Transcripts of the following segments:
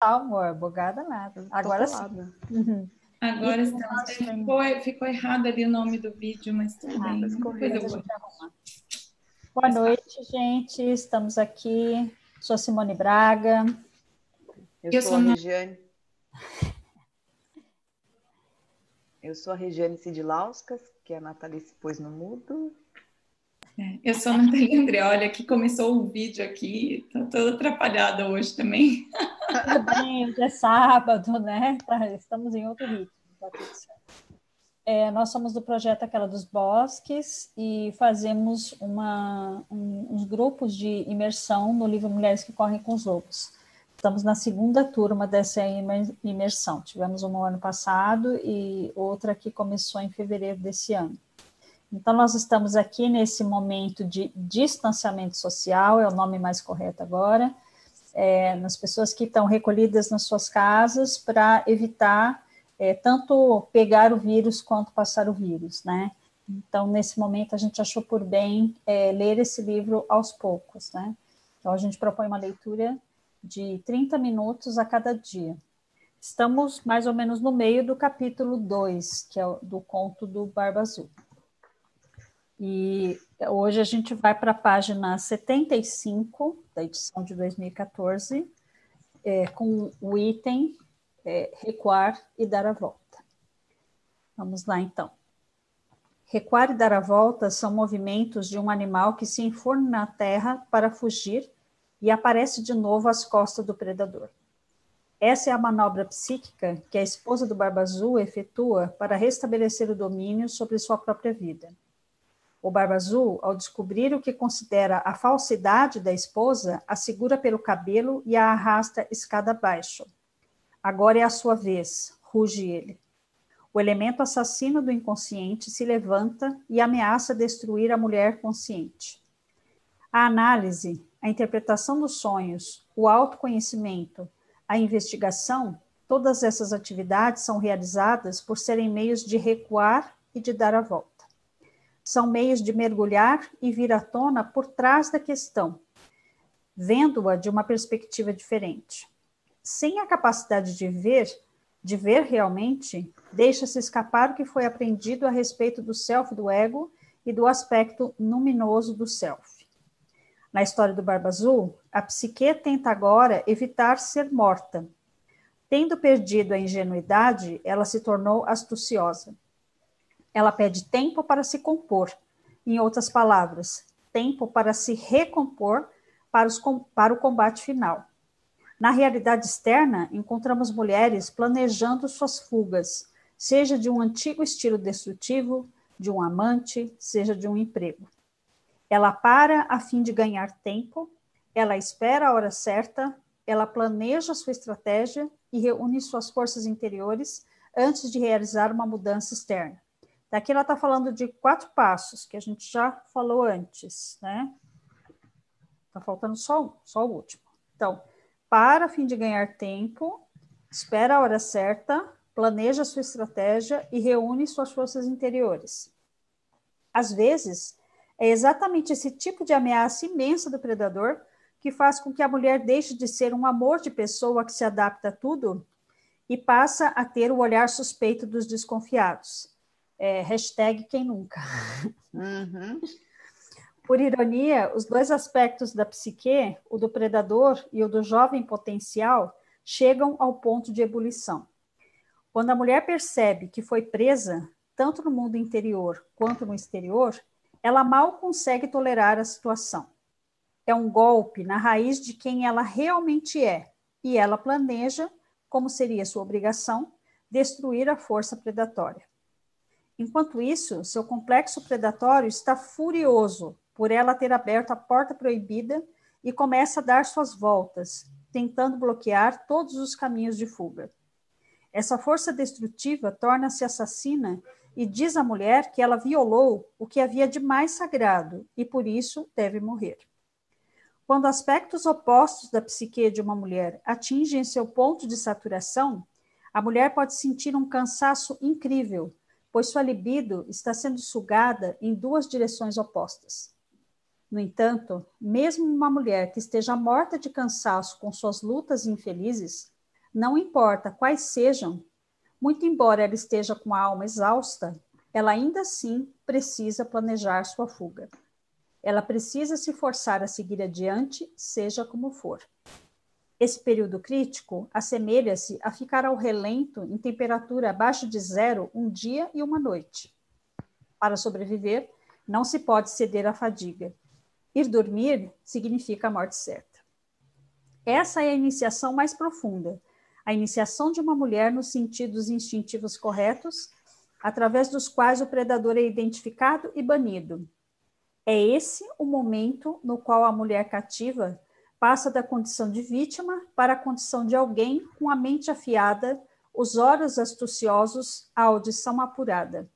amor, bugada nada. Agora sim. Uhum. Agora estamos. Ficou, ficou errado ali o nome do vídeo, mas tudo ah, bem. Boa noite, gente. Estamos aqui. Sou Simone Braga. Eu, Eu sou, a Regiane. Eu sou a Regiane Sidlauskas, que a Nathalie se pôs no mudo. É, eu sou a Nathalie Andreoli, que começou o vídeo aqui, estou toda atrapalhada hoje também. Tudo bem, hoje é sábado, né? Tá, estamos em outro ritmo, tá. É, nós somos do projeto Aquela dos Bosques e fazemos uma, um, uns grupos de imersão no livro Mulheres que Correm com os Lobos. Estamos na segunda turma dessa imersão. Tivemos uma ano passado e outra que começou em fevereiro desse ano. Então, nós estamos aqui nesse momento de distanciamento social, é o nome mais correto agora, é, nas pessoas que estão recolhidas nas suas casas para evitar é, tanto pegar o vírus quanto passar o vírus, né? Então, nesse momento, a gente achou por bem é, ler esse livro aos poucos, né? Então, a gente propõe uma leitura de 30 minutos a cada dia. Estamos mais ou menos no meio do capítulo 2, que é do conto do Barba Azul. E hoje a gente vai para a página 75 da edição de 2014, é, com o item é, recuar e dar a volta. Vamos lá então. Recuar e dar a volta são movimentos de um animal que se enforna na terra para fugir e aparece de novo às costas do predador. Essa é a manobra psíquica que a esposa do Barba Azul efetua para restabelecer o domínio sobre sua própria vida. O Barba Azul, ao descobrir o que considera a falsidade da esposa, a segura pelo cabelo e a arrasta escada abaixo. Agora é a sua vez, ruge ele. O elemento assassino do inconsciente se levanta e ameaça destruir a mulher consciente. A análise, a interpretação dos sonhos, o autoconhecimento, a investigação, todas essas atividades são realizadas por serem meios de recuar e de dar a volta são meios de mergulhar e vir à tona por trás da questão, vendo-a de uma perspectiva diferente. Sem a capacidade de ver, de ver realmente, deixa-se escapar o que foi aprendido a respeito do self do ego e do aspecto luminoso do self. Na história do Barba Azul, a psique tenta agora evitar ser morta. Tendo perdido a ingenuidade, ela se tornou astuciosa. Ela pede tempo para se compor. Em outras palavras, tempo para se recompor para, os, para o combate final. Na realidade externa, encontramos mulheres planejando suas fugas, seja de um antigo estilo destrutivo, de um amante, seja de um emprego. Ela para a fim de ganhar tempo, ela espera a hora certa, ela planeja sua estratégia e reúne suas forças interiores antes de realizar uma mudança externa. Daqui ela está falando de quatro passos, que a gente já falou antes, né? Está faltando só um, só o último. Então, para a fim de ganhar tempo, espera a hora certa, planeja sua estratégia e reúne suas forças interiores. Às vezes, é exatamente esse tipo de ameaça imensa do predador que faz com que a mulher deixe de ser um amor de pessoa que se adapta a tudo e passa a ter o olhar suspeito dos desconfiados é, hashtag quem nunca. Uhum. Por ironia, os dois aspectos da psique, o do predador e o do jovem potencial, chegam ao ponto de ebulição. Quando a mulher percebe que foi presa, tanto no mundo interior quanto no exterior, ela mal consegue tolerar a situação. É um golpe na raiz de quem ela realmente é, e ela planeja, como seria sua obrigação, destruir a força predatória. Enquanto isso, seu complexo predatório está furioso por ela ter aberto a porta proibida e começa a dar suas voltas, tentando bloquear todos os caminhos de fuga. Essa força destrutiva torna-se assassina e diz à mulher que ela violou o que havia de mais sagrado e por isso deve morrer. Quando aspectos opostos da psique de uma mulher atingem seu ponto de saturação, a mulher pode sentir um cansaço incrível pois sua libido está sendo sugada em duas direções opostas. No entanto, mesmo uma mulher que esteja morta de cansaço com suas lutas infelizes, não importa quais sejam, muito embora ela esteja com a alma exausta, ela ainda assim precisa planejar sua fuga. Ela precisa se forçar a seguir adiante, seja como for. Esse período crítico assemelha-se a ficar ao relento em temperatura abaixo de zero um dia e uma noite. Para sobreviver, não se pode ceder à fadiga. Ir dormir significa a morte certa. Essa é a iniciação mais profunda, a iniciação de uma mulher nos sentidos instintivos corretos, através dos quais o predador é identificado e banido. É esse o momento no qual a mulher cativa passa da condição de vítima para a condição de alguém com a mente afiada, os olhos astuciosos, a audição apurada.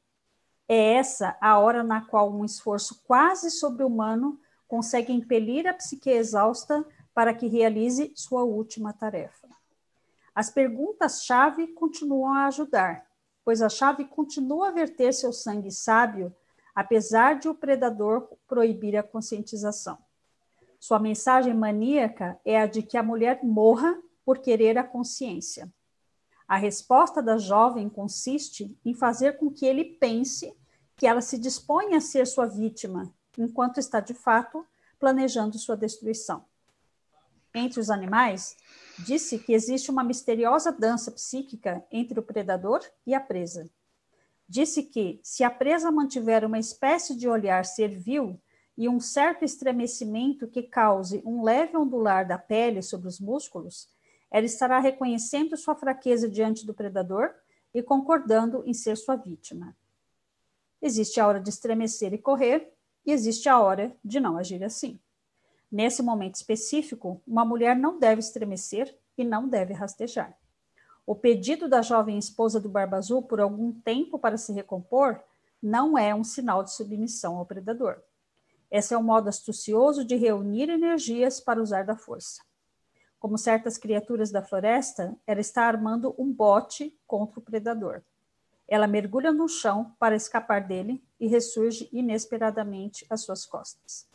É essa a hora na qual um esforço quase sobre-humano consegue impelir a psique exausta para que realize sua última tarefa. As perguntas-chave continuam a ajudar, pois a chave continua a verter seu sangue sábio, apesar de o predador proibir a conscientização. Sua mensagem maníaca é a de que a mulher morra por querer a consciência. A resposta da jovem consiste em fazer com que ele pense que ela se dispõe a ser sua vítima, enquanto está de fato planejando sua destruição. Entre os animais, disse que existe uma misteriosa dança psíquica entre o predador e a presa. Disse que, se a presa mantiver uma espécie de olhar servil, e um certo estremecimento que cause um leve ondular da pele sobre os músculos, ela estará reconhecendo sua fraqueza diante do predador e concordando em ser sua vítima. Existe a hora de estremecer e correr, e existe a hora de não agir assim. Nesse momento específico, uma mulher não deve estremecer e não deve rastejar. O pedido da jovem esposa do Barba Azul por algum tempo para se recompor não é um sinal de submissão ao predador. Esse é um modo astucioso de reunir energias para usar da força. Como certas criaturas da floresta, ela está armando um bote contra o predador. Ela mergulha no chão para escapar dele e ressurge inesperadamente às suas costas.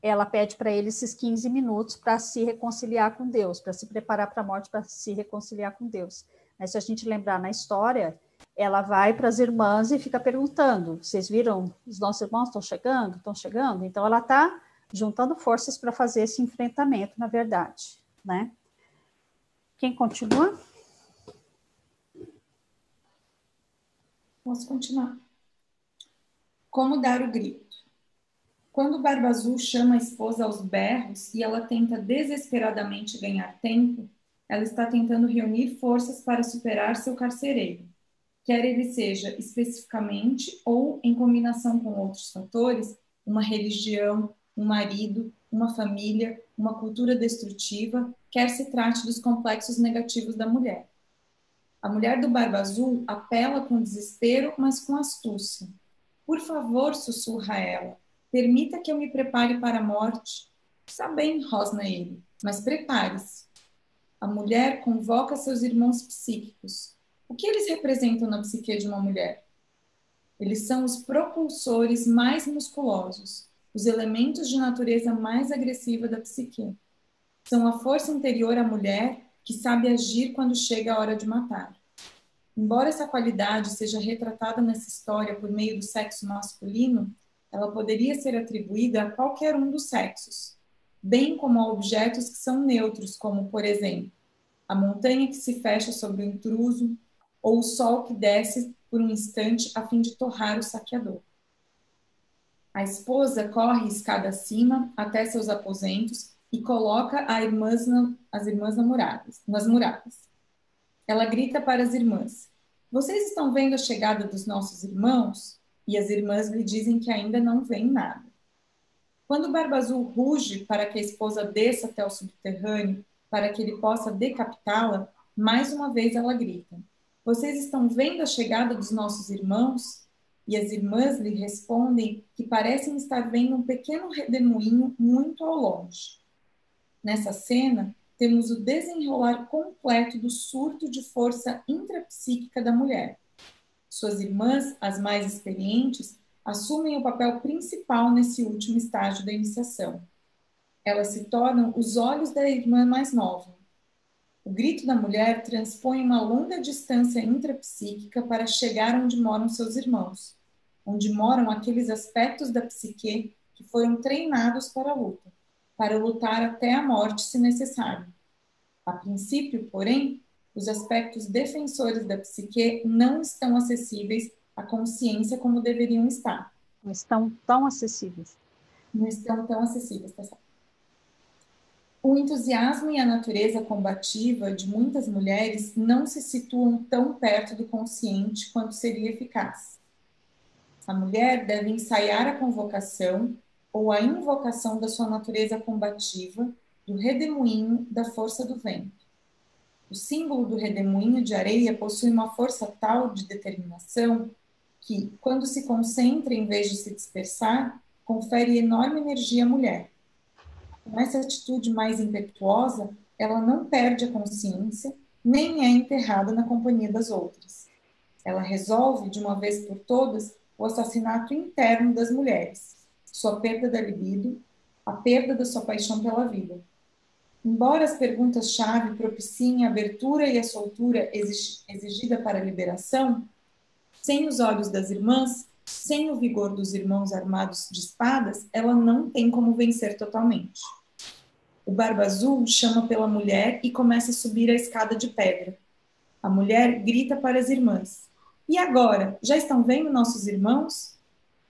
Ela pede para ele esses 15 minutos para se reconciliar com Deus, para se preparar para a morte, para se reconciliar com Deus. Mas se a gente lembrar na história, ela vai para as irmãs e fica perguntando: vocês viram? Os nossos irmãos estão chegando? Estão chegando? Então, ela está juntando forças para fazer esse enfrentamento, na verdade, né? Quem continua? Posso continuar. Como dar o grito? Quando Barba Azul chama a esposa aos berros e ela tenta desesperadamente ganhar tempo, ela está tentando reunir forças para superar seu carcereiro quer ele seja especificamente ou em combinação com outros fatores, uma religião, um marido, uma família, uma cultura destrutiva, quer se trate dos complexos negativos da mulher. A mulher do Barba Azul apela com desespero, mas com astúcia. Por favor, sussurra ela, permita que eu me prepare para a morte. Está bem, rosna ele, mas prepare-se. A mulher convoca seus irmãos psíquicos, o que eles representam na psique de uma mulher? Eles são os propulsores mais musculosos, os elementos de natureza mais agressiva da psique. São a força interior à mulher que sabe agir quando chega a hora de matar. Embora essa qualidade seja retratada nessa história por meio do sexo masculino, ela poderia ser atribuída a qualquer um dos sexos, bem como a objetos que são neutros, como, por exemplo, a montanha que se fecha sobre o intruso, ou o sol que desce por um instante a fim de torrar o saqueador. A esposa corre escada acima até seus aposentos e coloca irmãs na, as irmãs namoradas, nas muralhas. Ela grita para as irmãs: Vocês estão vendo a chegada dos nossos irmãos? E as irmãs lhe dizem que ainda não veem nada. Quando Barba Azul ruge para que a esposa desça até o subterrâneo para que ele possa decapitá-la, mais uma vez ela grita: vocês estão vendo a chegada dos nossos irmãos? E as irmãs lhe respondem que parecem estar vendo um pequeno redemoinho muito ao longe. Nessa cena, temos o desenrolar completo do surto de força intrapsíquica da mulher. Suas irmãs, as mais experientes, assumem o papel principal nesse último estágio da iniciação. Elas se tornam os olhos da irmã mais nova. O grito da mulher transpõe uma longa distância intrapsíquica para chegar onde moram seus irmãos, onde moram aqueles aspectos da psique que foram treinados para a luta, para lutar até a morte se necessário. A princípio, porém, os aspectos defensores da psique não estão acessíveis à consciência como deveriam estar. Não estão tão acessíveis. Não estão tão acessíveis, tá certo? O entusiasmo e a natureza combativa de muitas mulheres não se situam tão perto do consciente quanto seria eficaz. A mulher deve ensaiar a convocação ou a invocação da sua natureza combativa, do redemoinho da força do vento. O símbolo do redemoinho de areia possui uma força tal de determinação que, quando se concentra em vez de se dispersar, confere enorme energia à mulher com essa atitude mais impetuosa, ela não perde a consciência, nem é enterrada na companhia das outras. Ela resolve, de uma vez por todas, o assassinato interno das mulheres, sua perda da libido, a perda da sua paixão pela vida. Embora as perguntas-chave propiciem a abertura e a soltura exigida para a liberação, sem os olhos das irmãs, sem o vigor dos irmãos armados de espadas, ela não tem como vencer totalmente. O Barba Azul chama pela mulher e começa a subir a escada de pedra. A mulher grita para as irmãs: E agora? Já estão vendo nossos irmãos?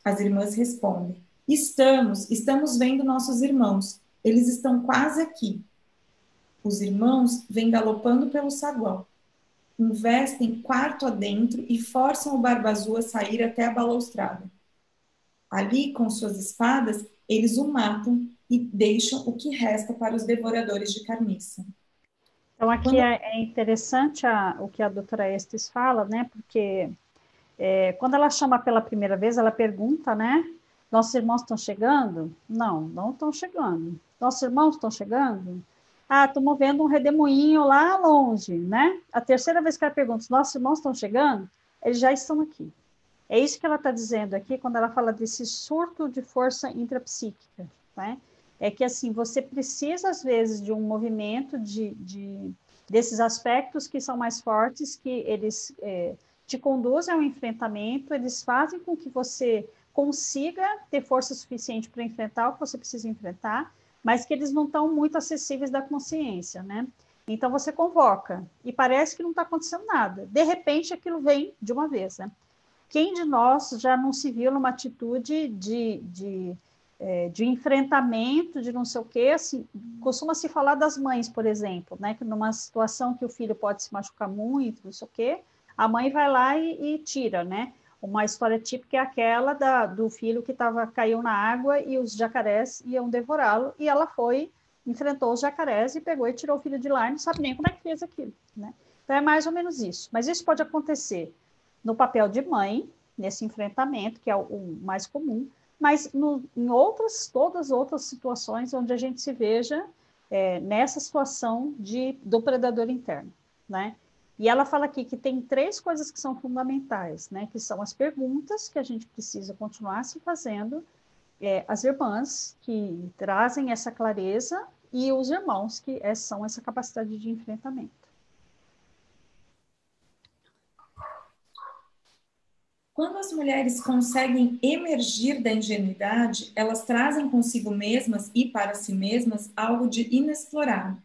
As irmãs respondem: Estamos, estamos vendo nossos irmãos. Eles estão quase aqui. Os irmãos vêm galopando pelo saguão investem quarto adentro e forçam o Barba Azul a sair até a balaustrada. Ali, com suas espadas, eles o matam e deixam o que resta para os devoradores de carniça. Então, aqui quando... é, é interessante a, o que a doutora Estes fala, né? Porque é, quando ela chama pela primeira vez, ela pergunta, né? Nossos irmãos estão chegando? Não, não estão chegando. Nossos irmãos estão chegando? Ah, estamos vendo um redemoinho lá longe, né? A terceira vez que ela pergunta, os nossos irmãos estão chegando? Eles já estão aqui. É isso que ela está dizendo aqui quando ela fala desse surto de força intrapsíquica, né? É que, assim, você precisa, às vezes, de um movimento de, de desses aspectos que são mais fortes, que eles é, te conduzem ao enfrentamento, eles fazem com que você consiga ter força suficiente para enfrentar o que você precisa enfrentar, mas que eles não estão muito acessíveis da consciência, né? Então você convoca e parece que não está acontecendo nada. De repente aquilo vem de uma vez, né? Quem de nós já não se viu numa atitude de, de, é, de enfrentamento, de não sei o quê? Assim, costuma se falar das mães, por exemplo, né? Que numa situação que o filho pode se machucar muito, não sei o quê, a mãe vai lá e, e tira, né? Uma história típica é aquela da, do filho que tava, caiu na água e os jacarés iam devorá-lo, e ela foi, enfrentou os jacarés e pegou e tirou o filho de lá e não sabe nem como é que fez aquilo. Né? Então é mais ou menos isso. Mas isso pode acontecer no papel de mãe, nesse enfrentamento, que é o, o mais comum, mas no, em outras, todas as outras situações onde a gente se veja é, nessa situação de, do predador interno, né? E ela fala aqui que tem três coisas que são fundamentais, né? Que são as perguntas que a gente precisa continuar se fazendo, é, as irmãs que trazem essa clareza e os irmãos que é, são essa capacidade de enfrentamento. Quando as mulheres conseguem emergir da ingenuidade, elas trazem consigo mesmas e para si mesmas algo de inexplorado.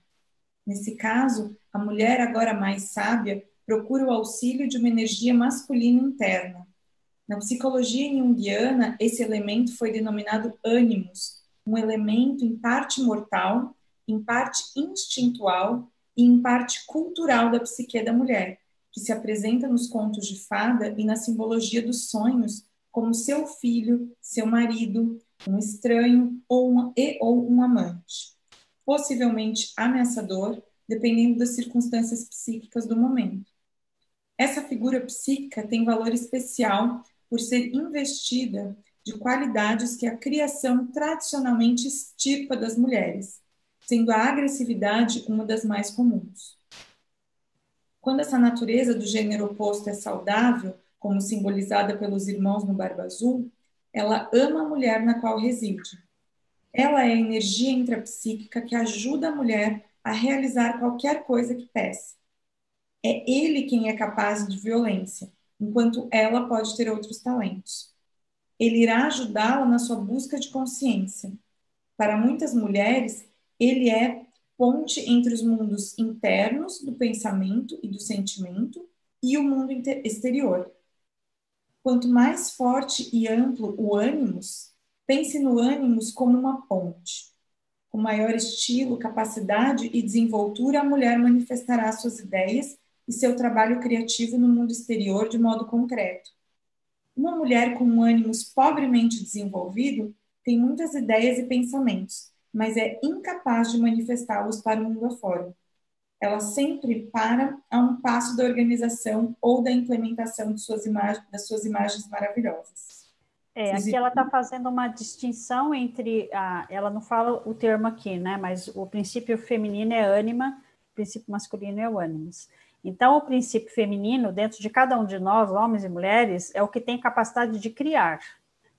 Nesse caso, a mulher, agora mais sábia, procura o auxílio de uma energia masculina interna. Na psicologia junguiana, esse elemento foi denominado ânimos, um elemento em parte mortal, em parte instintual e em parte cultural da psique da mulher, que se apresenta nos contos de fada e na simbologia dos sonhos como seu filho, seu marido, um estranho ou e ou um amante, possivelmente ameaçador dependendo das circunstâncias psíquicas do momento. Essa figura psíquica tem valor especial por ser investida de qualidades que a criação tradicionalmente estirpa das mulheres, sendo a agressividade uma das mais comuns. Quando essa natureza do gênero oposto é saudável, como simbolizada pelos irmãos no Barba Azul, ela ama a mulher na qual reside. Ela é a energia intrapsíquica que ajuda a mulher a realizar qualquer coisa que peça. É ele quem é capaz de violência, enquanto ela pode ter outros talentos. Ele irá ajudá-la na sua busca de consciência. Para muitas mulheres, ele é ponte entre os mundos internos do pensamento e do sentimento e o mundo exterior. Quanto mais forte e amplo o ânimos, pense no ânimos como uma ponte. Com maior estilo, capacidade e desenvoltura, a mulher manifestará suas ideias e seu trabalho criativo no mundo exterior de modo concreto. Uma mulher com um ânimos pobremente desenvolvido tem muitas ideias e pensamentos, mas é incapaz de manifestá-los para o mundo afora. Ela sempre para a um passo da organização ou da implementação de suas das suas imagens maravilhosas. É, aqui ela está fazendo uma distinção entre a, ela não fala o termo aqui, né? Mas o princípio feminino é ânima, o princípio masculino é o. Então, o princípio feminino, dentro de cada um de nós, homens e mulheres, é o que tem capacidade de criar,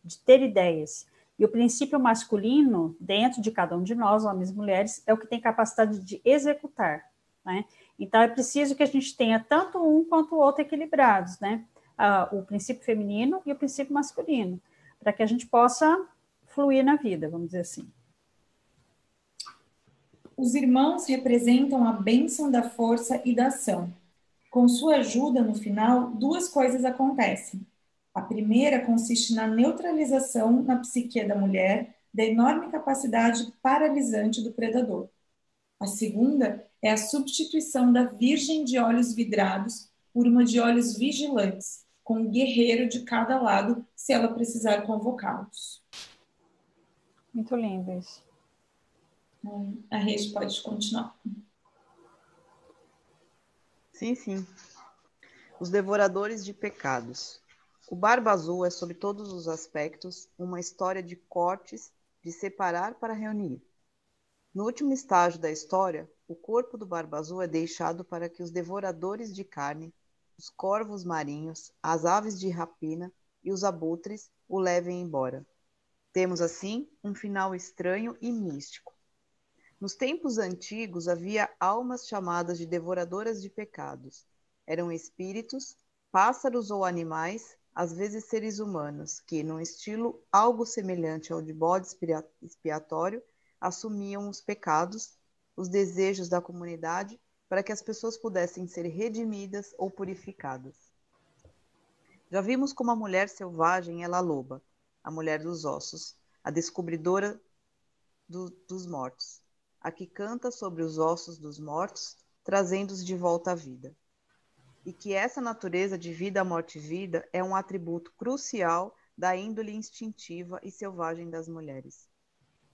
de ter ideias. E o princípio masculino, dentro de cada um de nós, homens e mulheres, é o que tem capacidade de executar. Né? Então, é preciso que a gente tenha tanto um quanto o outro equilibrados, né? Ah, o princípio feminino e o princípio masculino, para que a gente possa fluir na vida, vamos dizer assim. Os irmãos representam a bênção da força e da ação. Com sua ajuda, no final, duas coisas acontecem. A primeira consiste na neutralização na psique da mulher da enorme capacidade paralisante do predador. A segunda é a substituição da virgem de olhos vidrados por uma de olhos vigilantes, com um guerreiro de cada lado, se ela precisar convocá-los. Muito lindo isso. A rede pode continuar. Sim, sim. Os devoradores de pecados. O Barba Azul é, sob todos os aspectos, uma história de cortes, de separar para reunir. No último estágio da história, o corpo do Barba Azul é deixado para que os devoradores de carne, os corvos marinhos, as aves de rapina e os abutres o levem embora. Temos, assim, um final estranho e místico. Nos tempos antigos havia almas chamadas de devoradoras de pecados. Eram espíritos, pássaros ou animais, às vezes seres humanos, que, num estilo algo semelhante ao de bode expiatório, assumiam os pecados, os desejos da comunidade, para que as pessoas pudessem ser redimidas ou purificadas. Já vimos como a mulher selvagem ela loba, a mulher dos ossos, a descobridora do, dos mortos a que canta sobre os ossos dos mortos, trazendo-os de volta à vida. E que essa natureza de vida, morte e vida é um atributo crucial da índole instintiva e selvagem das mulheres.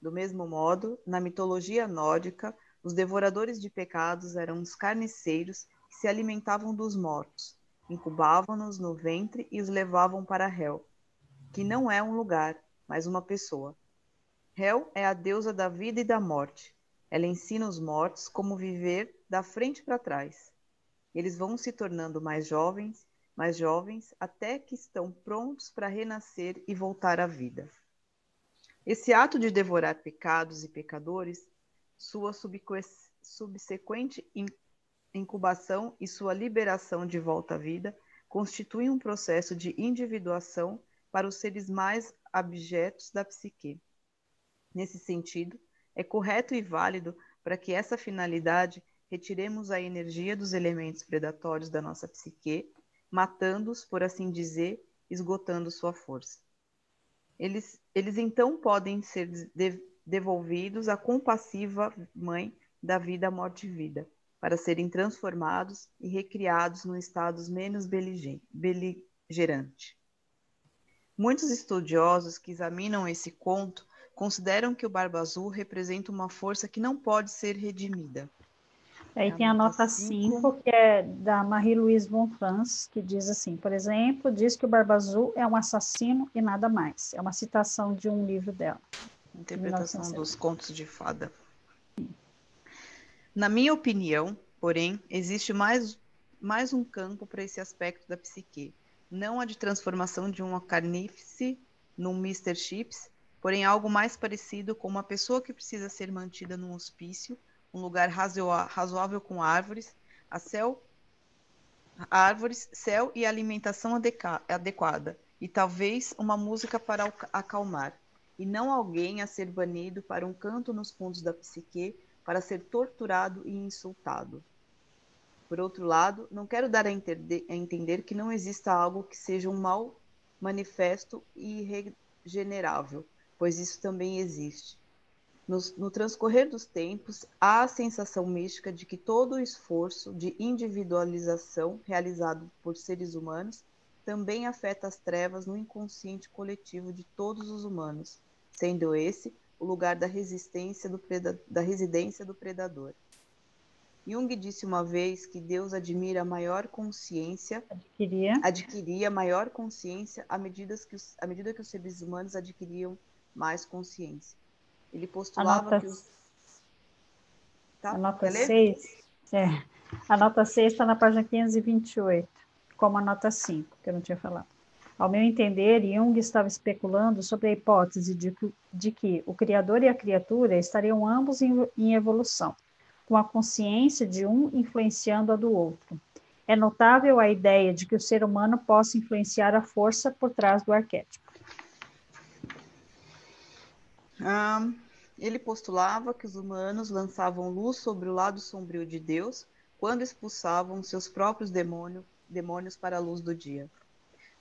Do mesmo modo, na mitologia nórdica, os devoradores de pecados eram os carniceiros que se alimentavam dos mortos, incubavam-nos no ventre e os levavam para Hel, que não é um lugar, mas uma pessoa. Hel é a deusa da vida e da morte, ela ensina os mortos como viver da frente para trás. Eles vão se tornando mais jovens, mais jovens, até que estão prontos para renascer e voltar à vida. Esse ato de devorar pecados e pecadores, sua subsequente incubação e sua liberação de volta à vida constituem um processo de individuação para os seres mais abjetos da psique. Nesse sentido, é correto e válido para que essa finalidade retiremos a energia dos elementos predatórios da nossa psique, matando-os, por assim dizer, esgotando sua força. Eles, eles então podem ser devolvidos à compassiva mãe da vida, morte e vida, para serem transformados e recriados no estados menos beligerante. Muitos estudiosos que examinam esse conto consideram que o Barba Azul representa uma força que não pode ser redimida. Aí tem a nota 5, que é da Marie-Louise Bonfrance, que diz assim, por exemplo, diz que o Barba Azul é um assassino e nada mais. É uma citação de um livro dela. Interpretação dos contos de fada. Na minha opinião, porém, existe mais, mais um campo para esse aspecto da psique. Não a de transformação de uma carnífice num Mr. Chips, porém algo mais parecido com uma pessoa que precisa ser mantida num hospício um lugar razoável com árvores, a céu, árvores, céu e alimentação adequada, e talvez uma música para acalmar, e não alguém a ser banido para um canto nos fundos da psique para ser torturado e insultado. Por outro lado, não quero dar a, a entender que não exista algo que seja um mal manifesto e irregenerável, pois isso também existe. No, no, transcorrer dos tempos, há a sensação mística de que todo o esforço de individualização realizado por seres humanos também afeta as trevas no inconsciente coletivo de todos os humanos, sendo esse o lugar da resistência do da residência do predador. Jung disse uma vez que Deus admira a maior consciência, adquiria, adquiria maior consciência à medida, que os, à medida que os seres humanos adquiriam mais consciência. Ele postulava nota, que os. Tá? A nota 6. É, a nota 6 está na página 528, como a nota 5, que eu não tinha falado. Ao meu entender, Jung estava especulando sobre a hipótese de que, de que o Criador e a criatura estariam ambos em, em evolução com a consciência de um influenciando a do outro. É notável a ideia de que o ser humano possa influenciar a força por trás do arquétipo. Ah, ele postulava que os humanos lançavam luz sobre o lado sombrio de Deus quando expulsavam seus próprios demônio, demônios para a luz do dia.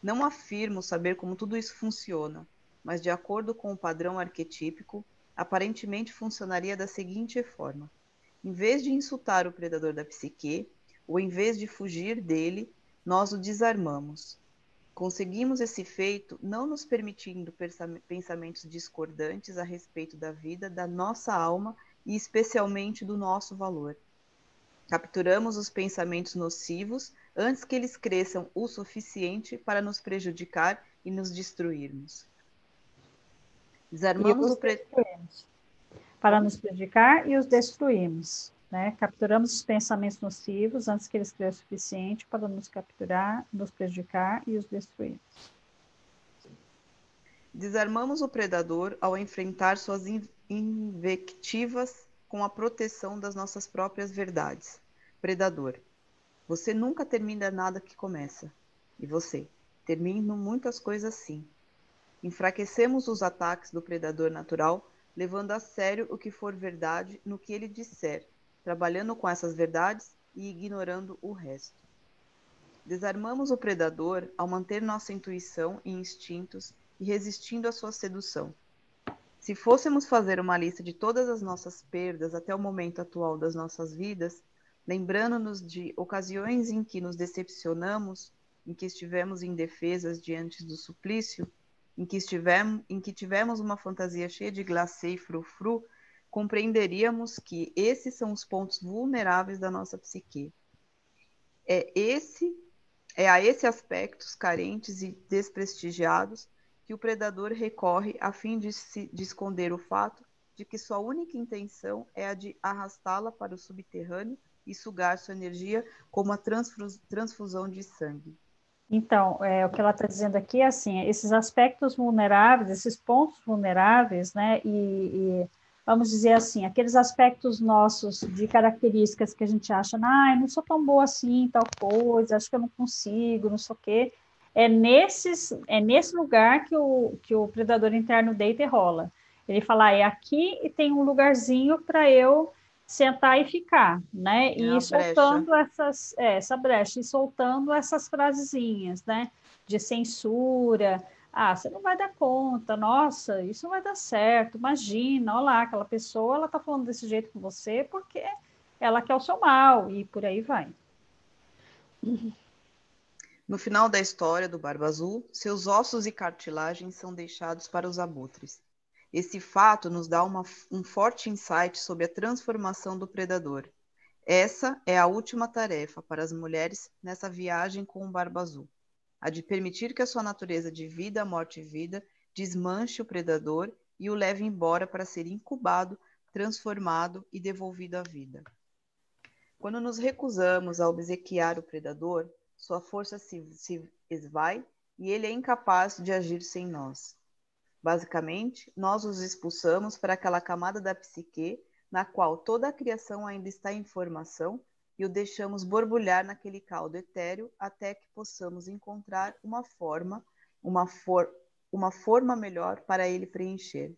Não afirmo saber como tudo isso funciona, mas de acordo com o padrão arquetípico, aparentemente funcionaria da seguinte forma: em vez de insultar o predador da psique, ou em vez de fugir dele, nós o desarmamos. Conseguimos esse feito não nos permitindo pensamentos discordantes a respeito da vida, da nossa alma e especialmente do nosso valor. Capturamos os pensamentos nocivos antes que eles cresçam o suficiente para nos prejudicar e nos destruirmos. Desarmamos o predador para nos prejudicar e os destruímos. Né? Capturamos os pensamentos nocivos antes que eles cresçam o suficiente para nos capturar, nos prejudicar e os destruirmos. Desarmamos o predador ao enfrentar suas invectivas com a proteção das nossas próprias verdades. Predador, você nunca termina nada que começa. E você? Termino muitas coisas sim. Enfraquecemos os ataques do predador natural levando a sério o que for verdade no que ele disser, trabalhando com essas verdades e ignorando o resto. Desarmamos o predador ao manter nossa intuição e instintos e resistindo à sua sedução. Se fôssemos fazer uma lista de todas as nossas perdas até o momento atual das nossas vidas, lembrando-nos de ocasiões em que nos decepcionamos, em que estivemos indefesas diante do suplício, em que, estivemos, em que tivemos uma fantasia cheia de glacê e frufru, compreenderíamos que esses são os pontos vulneráveis da nossa psique. É esse é a esses aspectos carentes e desprestigiados que o predador recorre a fim de, se, de esconder o fato de que sua única intenção é a de arrastá-la para o subterrâneo sugar sua energia como a transfusão de sangue. Então, é, o que ela está dizendo aqui é assim, esses aspectos vulneráveis, esses pontos vulneráveis, né, e, e, vamos dizer assim, aqueles aspectos nossos de características que a gente acha, ah, eu não sou tão boa assim, tal coisa, acho que eu não consigo, não sei o quê, é, nesses, é nesse lugar que o, que o predador interno deita e rola. Ele fala, ah, é aqui e tem um lugarzinho para eu sentar e ficar, né? É e soltando brecha. essas, é, essa brecha, e soltando essas frasezinhas, né? De censura. Ah, você não vai dar conta, nossa, isso não vai dar certo, imagina, olha lá, aquela pessoa, ela tá falando desse jeito com você porque ela quer o seu mal, e por aí vai. No final da história do Barba Azul, seus ossos e cartilagens são deixados para os abutres. Esse fato nos dá uma, um forte insight sobre a transformação do predador. Essa é a última tarefa para as mulheres nessa viagem com o Barba Azul, a de permitir que a sua natureza de vida, morte e vida desmanche o predador e o leve embora para ser incubado, transformado e devolvido à vida. Quando nos recusamos a obsequiar o predador, sua força se, se esvai e ele é incapaz de agir sem nós. Basicamente, nós os expulsamos para aquela camada da psique na qual toda a criação ainda está em formação e o deixamos borbulhar naquele caldo etéreo até que possamos encontrar uma forma, uma, for uma forma melhor para ele preencher.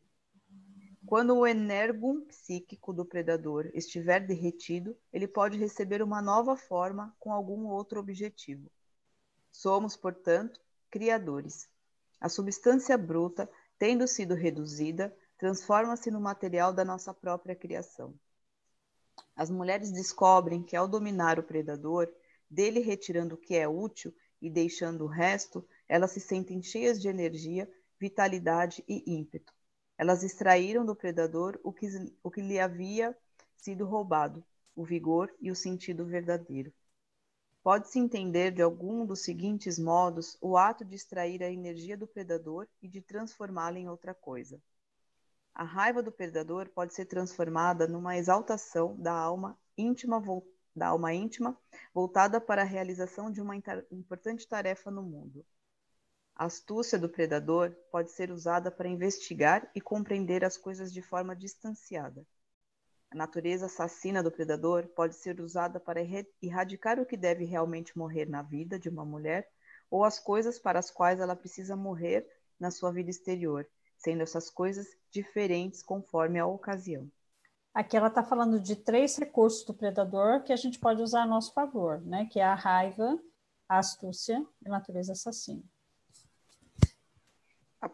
Quando o energum psíquico do predador estiver derretido, ele pode receber uma nova forma com algum outro objetivo. Somos, portanto, criadores. A substância bruta, tendo sido reduzida, transforma-se no material da nossa própria criação. As mulheres descobrem que, ao dominar o predador, dele retirando o que é útil e deixando o resto, elas se sentem cheias de energia, vitalidade e ímpeto. Elas extraíram do predador o que, o que lhe havia sido roubado, o vigor e o sentido verdadeiro. Pode-se entender de algum dos seguintes modos o ato de extrair a energia do predador e de transformá-la em outra coisa. A raiva do predador pode ser transformada numa exaltação da alma íntima, da alma íntima voltada para a realização de uma importante tarefa no mundo. A astúcia do predador pode ser usada para investigar e compreender as coisas de forma distanciada. A natureza assassina do predador pode ser usada para erradicar o que deve realmente morrer na vida de uma mulher ou as coisas para as quais ela precisa morrer na sua vida exterior, sendo essas coisas diferentes conforme a ocasião. Aqui ela está falando de três recursos do predador que a gente pode usar a nosso favor, né? Que é a raiva, a astúcia e a natureza assassina.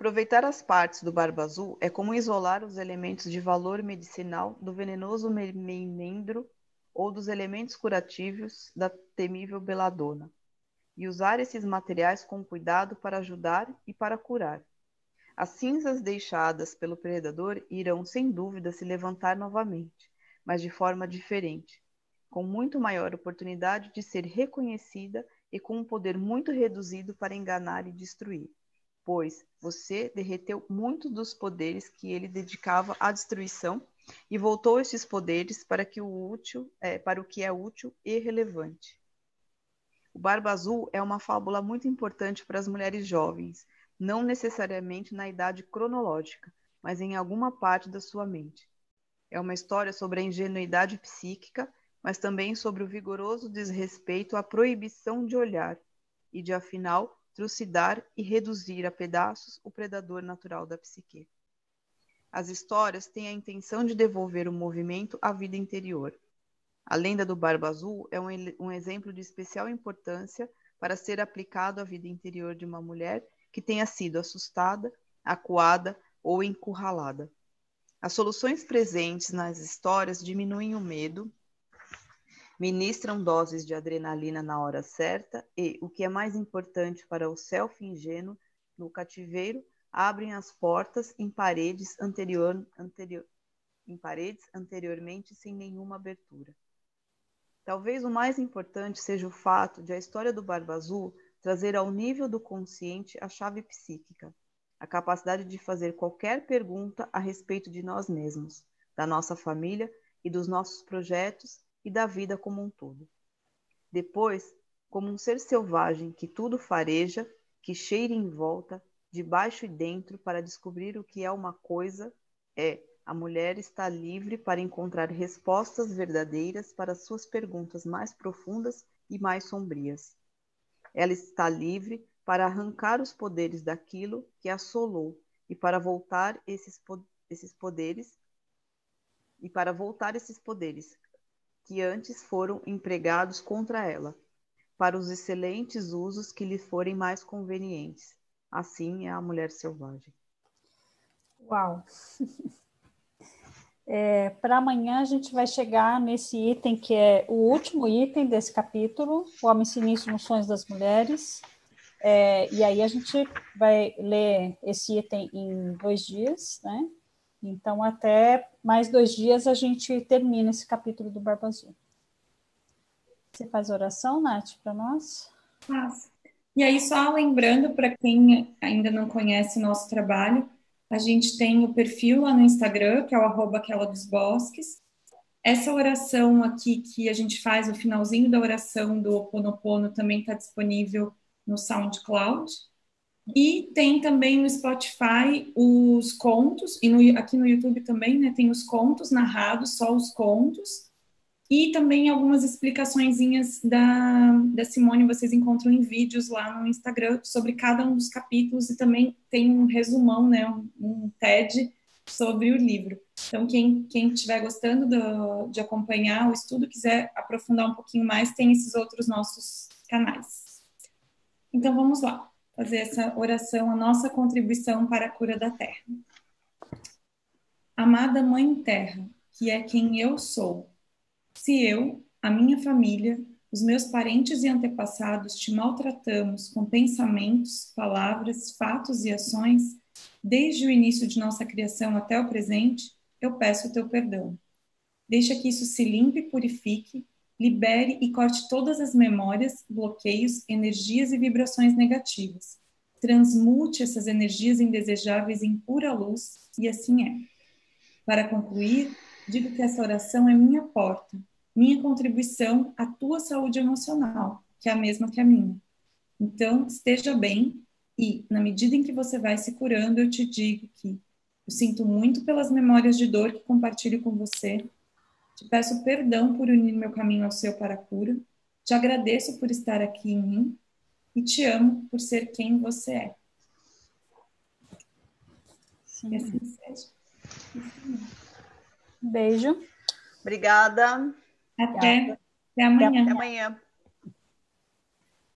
Aproveitar as partes do barba azul é como isolar os elementos de valor medicinal do venenoso memendro ou dos elementos curativos da temível beladona, e usar esses materiais com cuidado para ajudar e para curar, as cinzas deixadas pelo predador irão, sem dúvida, se levantar novamente, mas de forma diferente, com muito maior oportunidade de ser reconhecida e com um poder muito reduzido para enganar e destruir, pois você derreteu muitos dos poderes que ele dedicava à destruição e voltou esses poderes para que o útil, é, para o que é útil e relevante. O Barba Azul é uma fábula muito importante para as mulheres jovens, não necessariamente na idade cronológica, mas em alguma parte da sua mente. É uma história sobre a ingenuidade psíquica, mas também sobre o vigoroso desrespeito à proibição de olhar e de, afinal, trucidar e reduzir a pedaços o predador natural da psique. As histórias têm a intenção de devolver o movimento à vida interior. A lenda do Barba Azul é um, um exemplo de especial importância para ser aplicado à vida interior de uma mulher que tenha sido assustada, acuada ou encurralada. As soluções presentes nas histórias diminuem o medo, ministram doses de adrenalina na hora certa e, o que é mais importante para o self ingênuo, no cativeiro, abrem as portas em paredes, anterior, anterior, em paredes anteriormente sem nenhuma abertura. Talvez o mais importante seja o fato de a história do Barba Azul trazer ao nível do consciente a chave psíquica, a capacidade de fazer qualquer pergunta a respeito de nós mesmos, da nossa família e dos nossos projetos e da vida como um todo. Depois, como um ser selvagem que tudo fareja, que cheira em volta, de baixo e dentro, para descobrir o que é uma coisa, é a mulher está livre para encontrar respostas verdadeiras para suas perguntas mais profundas e mais sombrias. Ela está livre para arrancar os poderes daquilo que assolou e para voltar esses, esses poderes e para voltar esses poderes que antes foram empregados contra ela, para os excelentes usos que lhe forem mais convenientes. Assim é a mulher selvagem. Uau! É, Para amanhã a gente vai chegar nesse item que é o último item desse capítulo, o Homem Sinistro nos Sonhos das Mulheres. É, e aí a gente vai ler esse item em dois dias, né? Então, até mais dois dias a gente termina esse capítulo do Barba Azul. Você faz oração, Nath, para nós? Faço. E aí, só lembrando para quem ainda não conhece o nosso trabalho, a gente tem o perfil lá no Instagram, que é o arroba aquela dos bosques. Essa oração aqui que a gente faz, o finalzinho da oração do Oponopono, também está disponível no SoundCloud. E tem também no Spotify os contos, e no, aqui no YouTube também, né? Tem os contos narrados, só os contos. E também algumas explicaçõezinhas da, da Simone vocês encontram em vídeos lá no Instagram sobre cada um dos capítulos e também tem um resumão, né, um, um TED sobre o livro. Então, quem, quem estiver gostando do, de acompanhar o estudo, quiser aprofundar um pouquinho mais, tem esses outros nossos canais. Então, vamos lá, fazer essa oração, a nossa contribuição para a cura da Terra. Amada Mãe Terra, que é quem eu sou, se eu, a minha família, os meus parentes e antepassados te maltratamos com pensamentos, palavras, fatos e ações, desde o início de nossa criação até o presente, eu peço o teu perdão. Deixa que isso se limpe e purifique, libere e corte todas as memórias, bloqueios, energias e vibrações negativas. Transmute essas energias indesejáveis em pura luz, e assim é. Para concluir, digo que essa oração é minha porta, minha contribuição à tua saúde emocional, que é a mesma que a minha. Então, esteja bem e, na medida em que você vai se curando, eu te digo que eu sinto muito pelas memórias de dor que compartilho com você. Te peço perdão por unir meu caminho ao seu para a cura. Te agradeço por estar aqui em mim e te amo por ser quem você é. Sim. assim seja. Beijo. Obrigada. Até, até amanhã. Até amanhã.